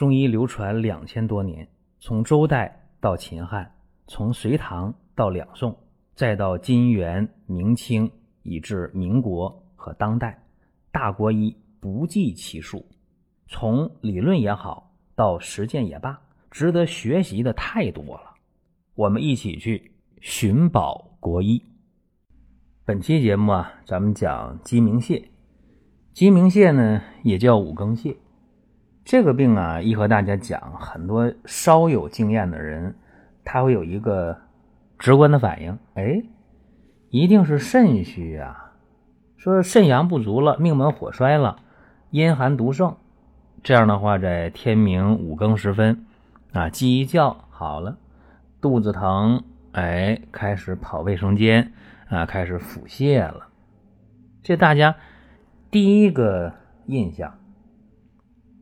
中医流传两千多年，从周代到秦汉，从隋唐到两宋，再到金元明清，以至民国和当代，大国医不计其数。从理论也好，到实践也罢，值得学习的太多了。我们一起去寻宝国医。本期节目啊，咱们讲鸡鸣泻。鸡鸣泻呢，也叫五更泻。这个病啊，一和大家讲，很多稍有经验的人，他会有一个直观的反应，哎，一定是肾虚啊，说肾阳不足了，命门火衰了，阴寒毒盛。这样的话，在天明五更时分，啊，鸡一叫好了，肚子疼，哎，开始跑卫生间，啊，开始腹泻了。这大家第一个印象。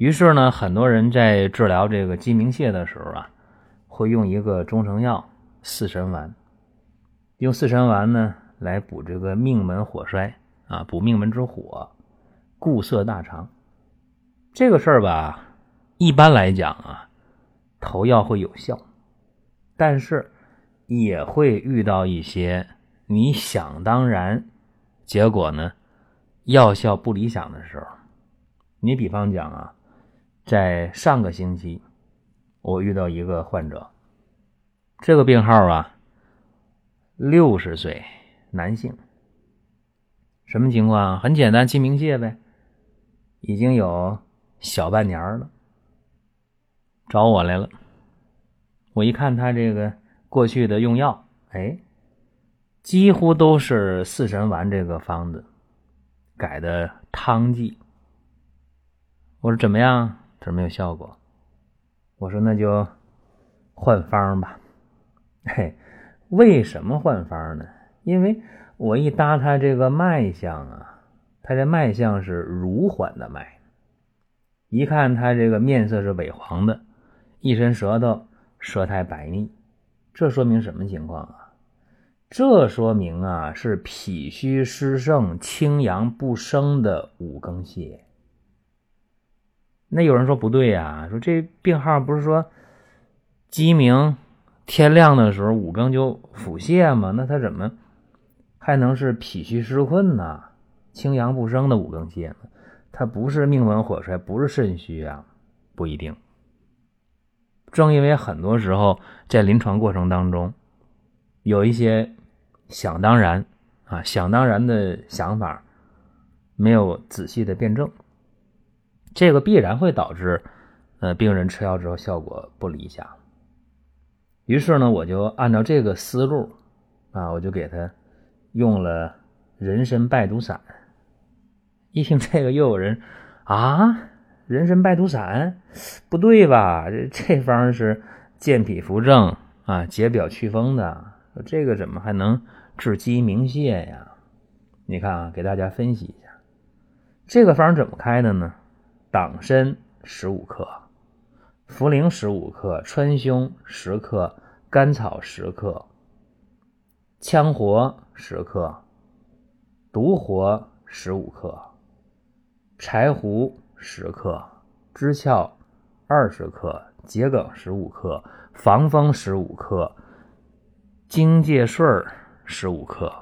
于是呢，很多人在治疗这个鸡鸣泻的时候啊，会用一个中成药四神丸，用四神丸呢来补这个命门火衰啊，补命门之火，固涩大肠。这个事儿吧，一般来讲啊，投药会有效，但是也会遇到一些你想当然，结果呢药效不理想的时候。你比方讲啊，在上个星期，我遇到一个患者，这个病号啊，六十岁男性，什么情况？很简单，鸡鸣泻呗，已经有。小半年了，找我来了。我一看他这个过去的用药，哎，几乎都是四神丸这个方子改的汤剂。我说怎么样？这没有效果。我说那就换方吧。嘿，为什么换方呢？因为我一搭他这个脉象啊，他这脉象是如缓的脉。一看他这个面色是萎黄的，一伸舌头，舌苔白腻，这说明什么情况啊？这说明啊是脾虚湿盛、清阳不升的五更泻。那有人说不对呀，说这病号不是说鸡鸣天亮的时候五更就腹泻吗？那他怎么还能是脾虚湿困呢？清阳不升的五更泻呢？它不是命门火衰，不是肾虚啊，不一定。正因为很多时候在临床过程当中，有一些想当然啊、想当然的想法，没有仔细的辩证，这个必然会导致呃病人吃药之后效果不理想。于是呢，我就按照这个思路啊，我就给他用了人参败毒散。一听这个，又有人啊，人参败毒散，不对吧？这这方是健脾扶正啊，解表祛风的，这个怎么还能治鸡鸣泻呀？你看啊，给大家分析一下，这个方怎么开的呢？党参十五克，茯苓十五克，川芎十克，甘草十克，羌活十克，独活十五克。柴胡十克，知壳二十克，桔梗十五克，防风十五克，荆芥穗十五克，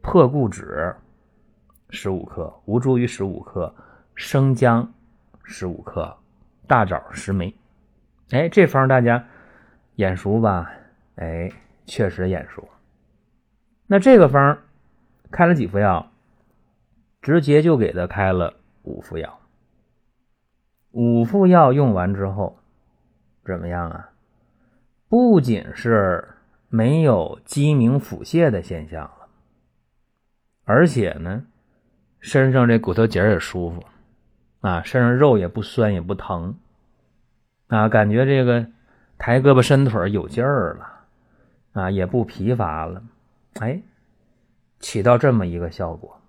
破固脂十五克，吴茱萸十五克，生姜十五克，大枣十枚。哎，这方大家眼熟吧？哎，确实眼熟。那这个方开了几副药？直接就给他开了五副药，五副药用完之后，怎么样啊？不仅是没有鸡鸣腹泻的现象了，而且呢，身上这骨头节也舒服，啊，身上肉也不酸也不疼，啊，感觉这个抬胳膊伸腿有劲儿了，啊，也不疲乏了，哎，起到这么一个效果。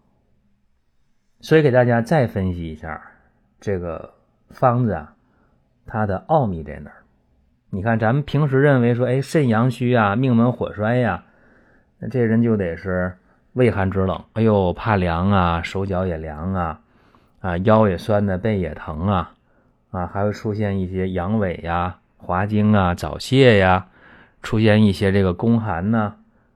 所以给大家再分析一下这个方子啊，它的奥秘在哪儿？你看，咱们平时认为说，哎，肾阳虚啊，命门火衰呀，那这人就得是畏寒肢冷，哎呦，怕凉啊，手脚也凉啊，啊，腰也酸的，背也疼啊，啊，还会出现一些阳痿呀、滑精啊、早泄呀，出现一些这个宫寒呐，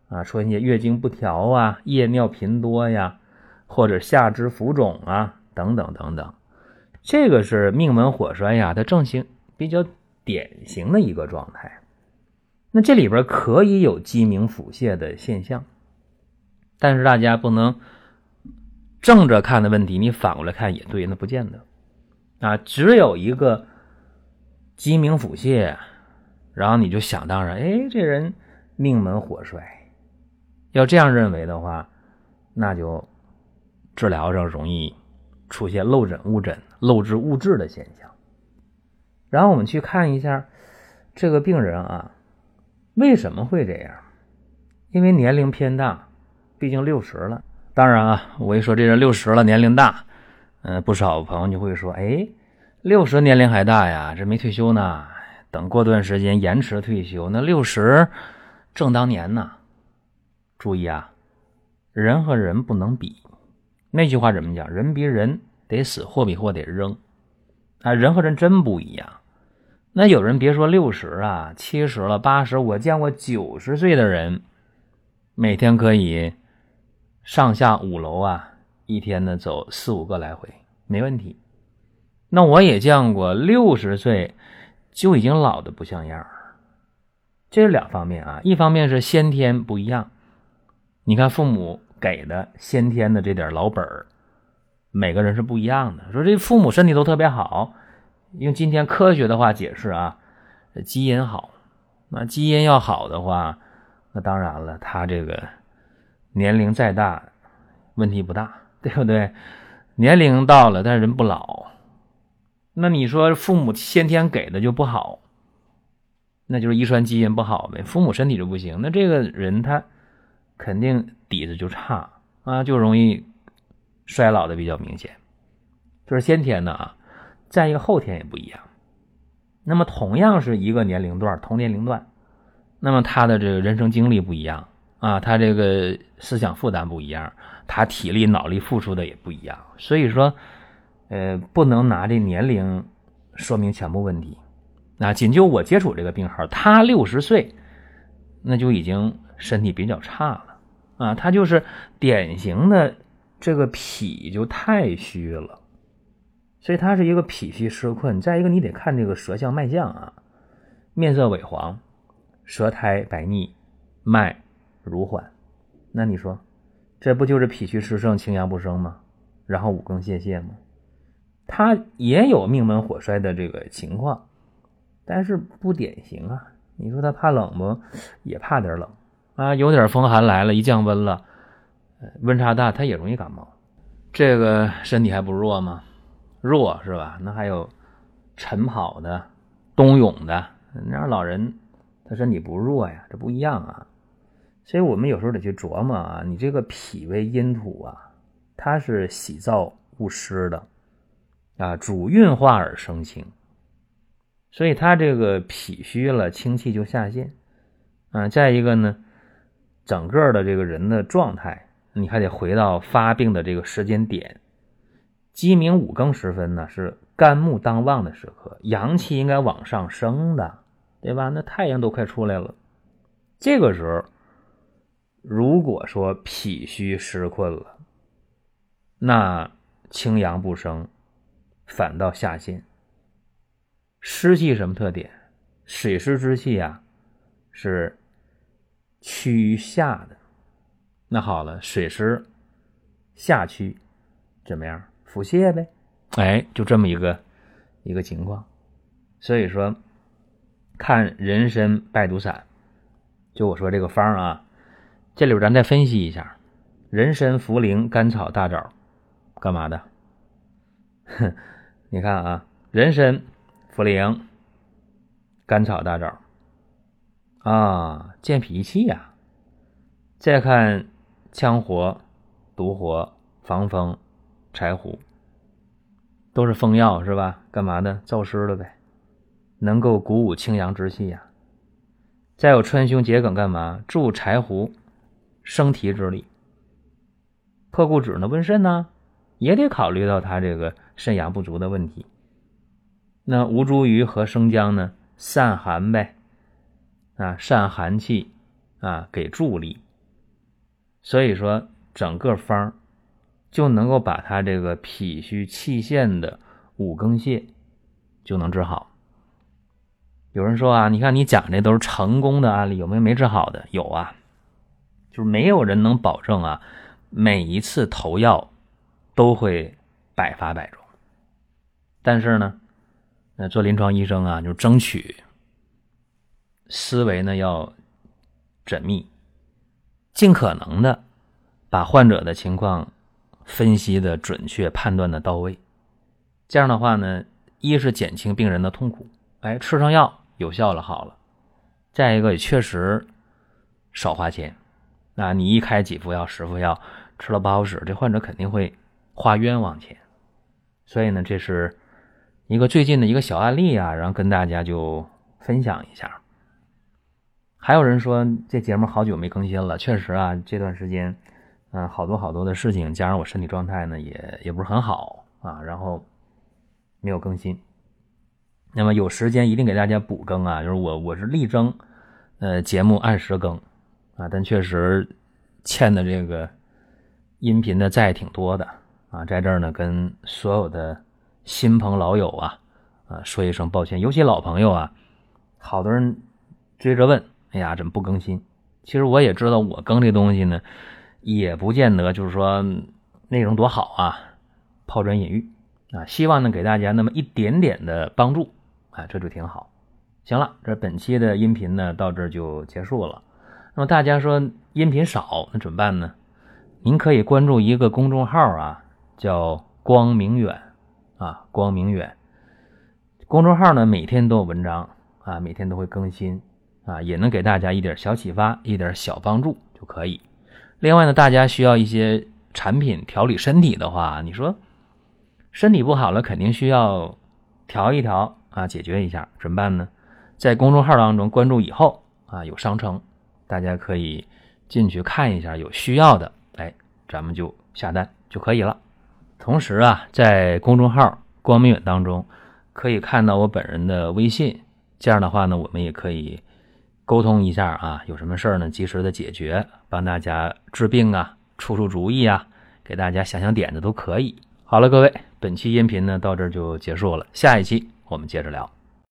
啊，出现一些月经不调啊、夜尿频多呀，或者下肢浮肿啊，等等等等。这个是命门火衰呀，它正型比较典型的一个状态。那这里边可以有鸡鸣腹泻的现象，但是大家不能正着看的问题，你反过来看也对，那不见得啊。只有一个鸡鸣腹泻，然后你就想当然，哎，这人命门火衰。要这样认为的话，那就治疗上容易出现漏诊误诊。漏治误治的现象，然后我们去看一下这个病人啊，为什么会这样？因为年龄偏大，毕竟六十了。当然啊，我一说这人六十了，年龄大，嗯，不少朋友就会说：“哎，六十年龄还大呀？这没退休呢，等过段时间延迟退休。那六十正当年呢。”注意啊，人和人不能比。那句话怎么讲？人比人。得死，货比货得扔，啊，人和人真不一样。那有人别说六十啊，七十了，八十，我见过九十岁的人，每天可以上下五楼啊，一天呢走四五个来回，没问题。那我也见过六十岁就已经老的不像样儿这是两方面啊，一方面是先天不一样，你看父母给的先天的这点老本儿。每个人是不一样的。说这父母身体都特别好，用今天科学的话解释啊，基因好。那基因要好的话，那当然了，他这个年龄再大问题不大，对不对？年龄到了，但是人不老。那你说父母先天给的就不好，那就是遗传基因不好呗。父母身体就不行，那这个人他肯定底子就差啊，就容易。衰老的比较明显，这是先天的啊。再一个后天也不一样。那么同样是一个年龄段，同年龄段，那么他的这个人生经历不一样啊，他这个思想负担不一样，他体力脑力付出的也不一样。所以说，呃，不能拿这年龄说明全部问题。那仅就我接触这个病号，他六十岁，那就已经身体比较差了啊，他就是典型的。这个脾就太虚了，所以他是一个脾虚湿困。再一个，你得看这个舌象脉象啊，面色萎黄，舌苔白腻，脉如缓。那你说，这不就是脾虚湿盛、清阳不生吗？然后五更泄泻吗？他也有命门火衰的这个情况，但是不典型啊。你说他怕冷不？也怕点冷啊，有点风寒来了，一降温了。温差大，他也容易感冒。这个身体还不弱吗？弱是吧？那还有晨跑的、冬泳的，那老人他身体不弱呀，这不一样啊。所以我们有时候得去琢磨啊，你这个脾胃阴土啊，它是喜燥恶湿的啊，主运化而生清，所以他这个脾虚了，清气就下陷啊。再一个呢，整个的这个人的状态。你还得回到发病的这个时间点，鸡鸣五更时分呢，是肝木当旺的时刻，阳气应该往上升的，对吧？那太阳都快出来了，这个时候，如果说脾虚湿困了，那清阳不升，反倒下陷。湿气什么特点？水湿之气啊，是趋于下的。那好了，水湿下趋，怎么样？腹泻呗，哎，就这么一个一个情况。所以说，看人参败毒散，就我说这个方啊，这里边咱再分析一下，人参、茯苓、甘草、大枣，干嘛的？哼，你看啊，人参、茯苓、甘草、大枣，啊，健脾气呀。再看。羌活、独活、防风、柴胡，都是风药是吧？干嘛的？燥湿了呗，能够鼓舞清阳之气呀。再有川芎、桔梗干嘛？助柴胡生提之力。破固脂呢？温肾呢？也得考虑到他这个肾阳不足的问题。那吴茱萸和生姜呢，散寒呗，啊，散寒气，啊，给助力。所以说，整个方就能够把他这个脾虚气陷的五更泻就能治好。有人说啊，你看你讲这都是成功的案例，有没有没治好的？有啊，就是没有人能保证啊，每一次投药都会百发百中。但是呢，那做临床医生啊，就争取思维呢要缜密，尽可能的把患者的情况分析的准确，判断的到位。这样的话呢，一是减轻病人的痛苦，哎，吃上药。有效了，好了。再一个，也确实少花钱。啊你一开几副药、十副药，吃了不好使，这患者肯定会花冤枉钱。所以呢，这是一个最近的一个小案例啊，然后跟大家就分享一下。还有人说这节目好久没更新了，确实啊，这段时间嗯，好多好多的事情，加上我身体状态呢也也不是很好啊，然后没有更新。那么有时间一定给大家补更啊！就是我我是力争，呃，节目按时更啊，但确实欠的这个音频的债挺多的啊，在这儿呢跟所有的新朋老友啊啊说一声抱歉，尤其老朋友啊，好多人追着问，哎呀，怎么不更新？其实我也知道，我更这东西呢，也不见得就是说内容多好啊，抛砖引玉啊，希望呢给大家那么一点点的帮助。啊，这就挺好。行了，这本期的音频呢，到这儿就结束了。那么大家说音频少，那怎么办呢？您可以关注一个公众号啊，叫“光明远”啊，“光明远”公众号呢，每天都有文章啊，每天都会更新啊，也能给大家一点小启发，一点小帮助就可以。另外呢，大家需要一些产品调理身体的话，你说身体不好了，肯定需要调一调。啊，解决一下怎么办呢？在公众号当中关注以后啊，有商城，大家可以进去看一下，有需要的，哎，咱们就下单就可以了。同时啊，在公众号“光明远”当中可以看到我本人的微信，这样的话呢，我们也可以沟通一下啊，有什么事儿呢，及时的解决，帮大家治病啊，出出主意啊，给大家想想点子都可以。好了，各位，本期音频呢到这儿就结束了，下一期。我们接着聊。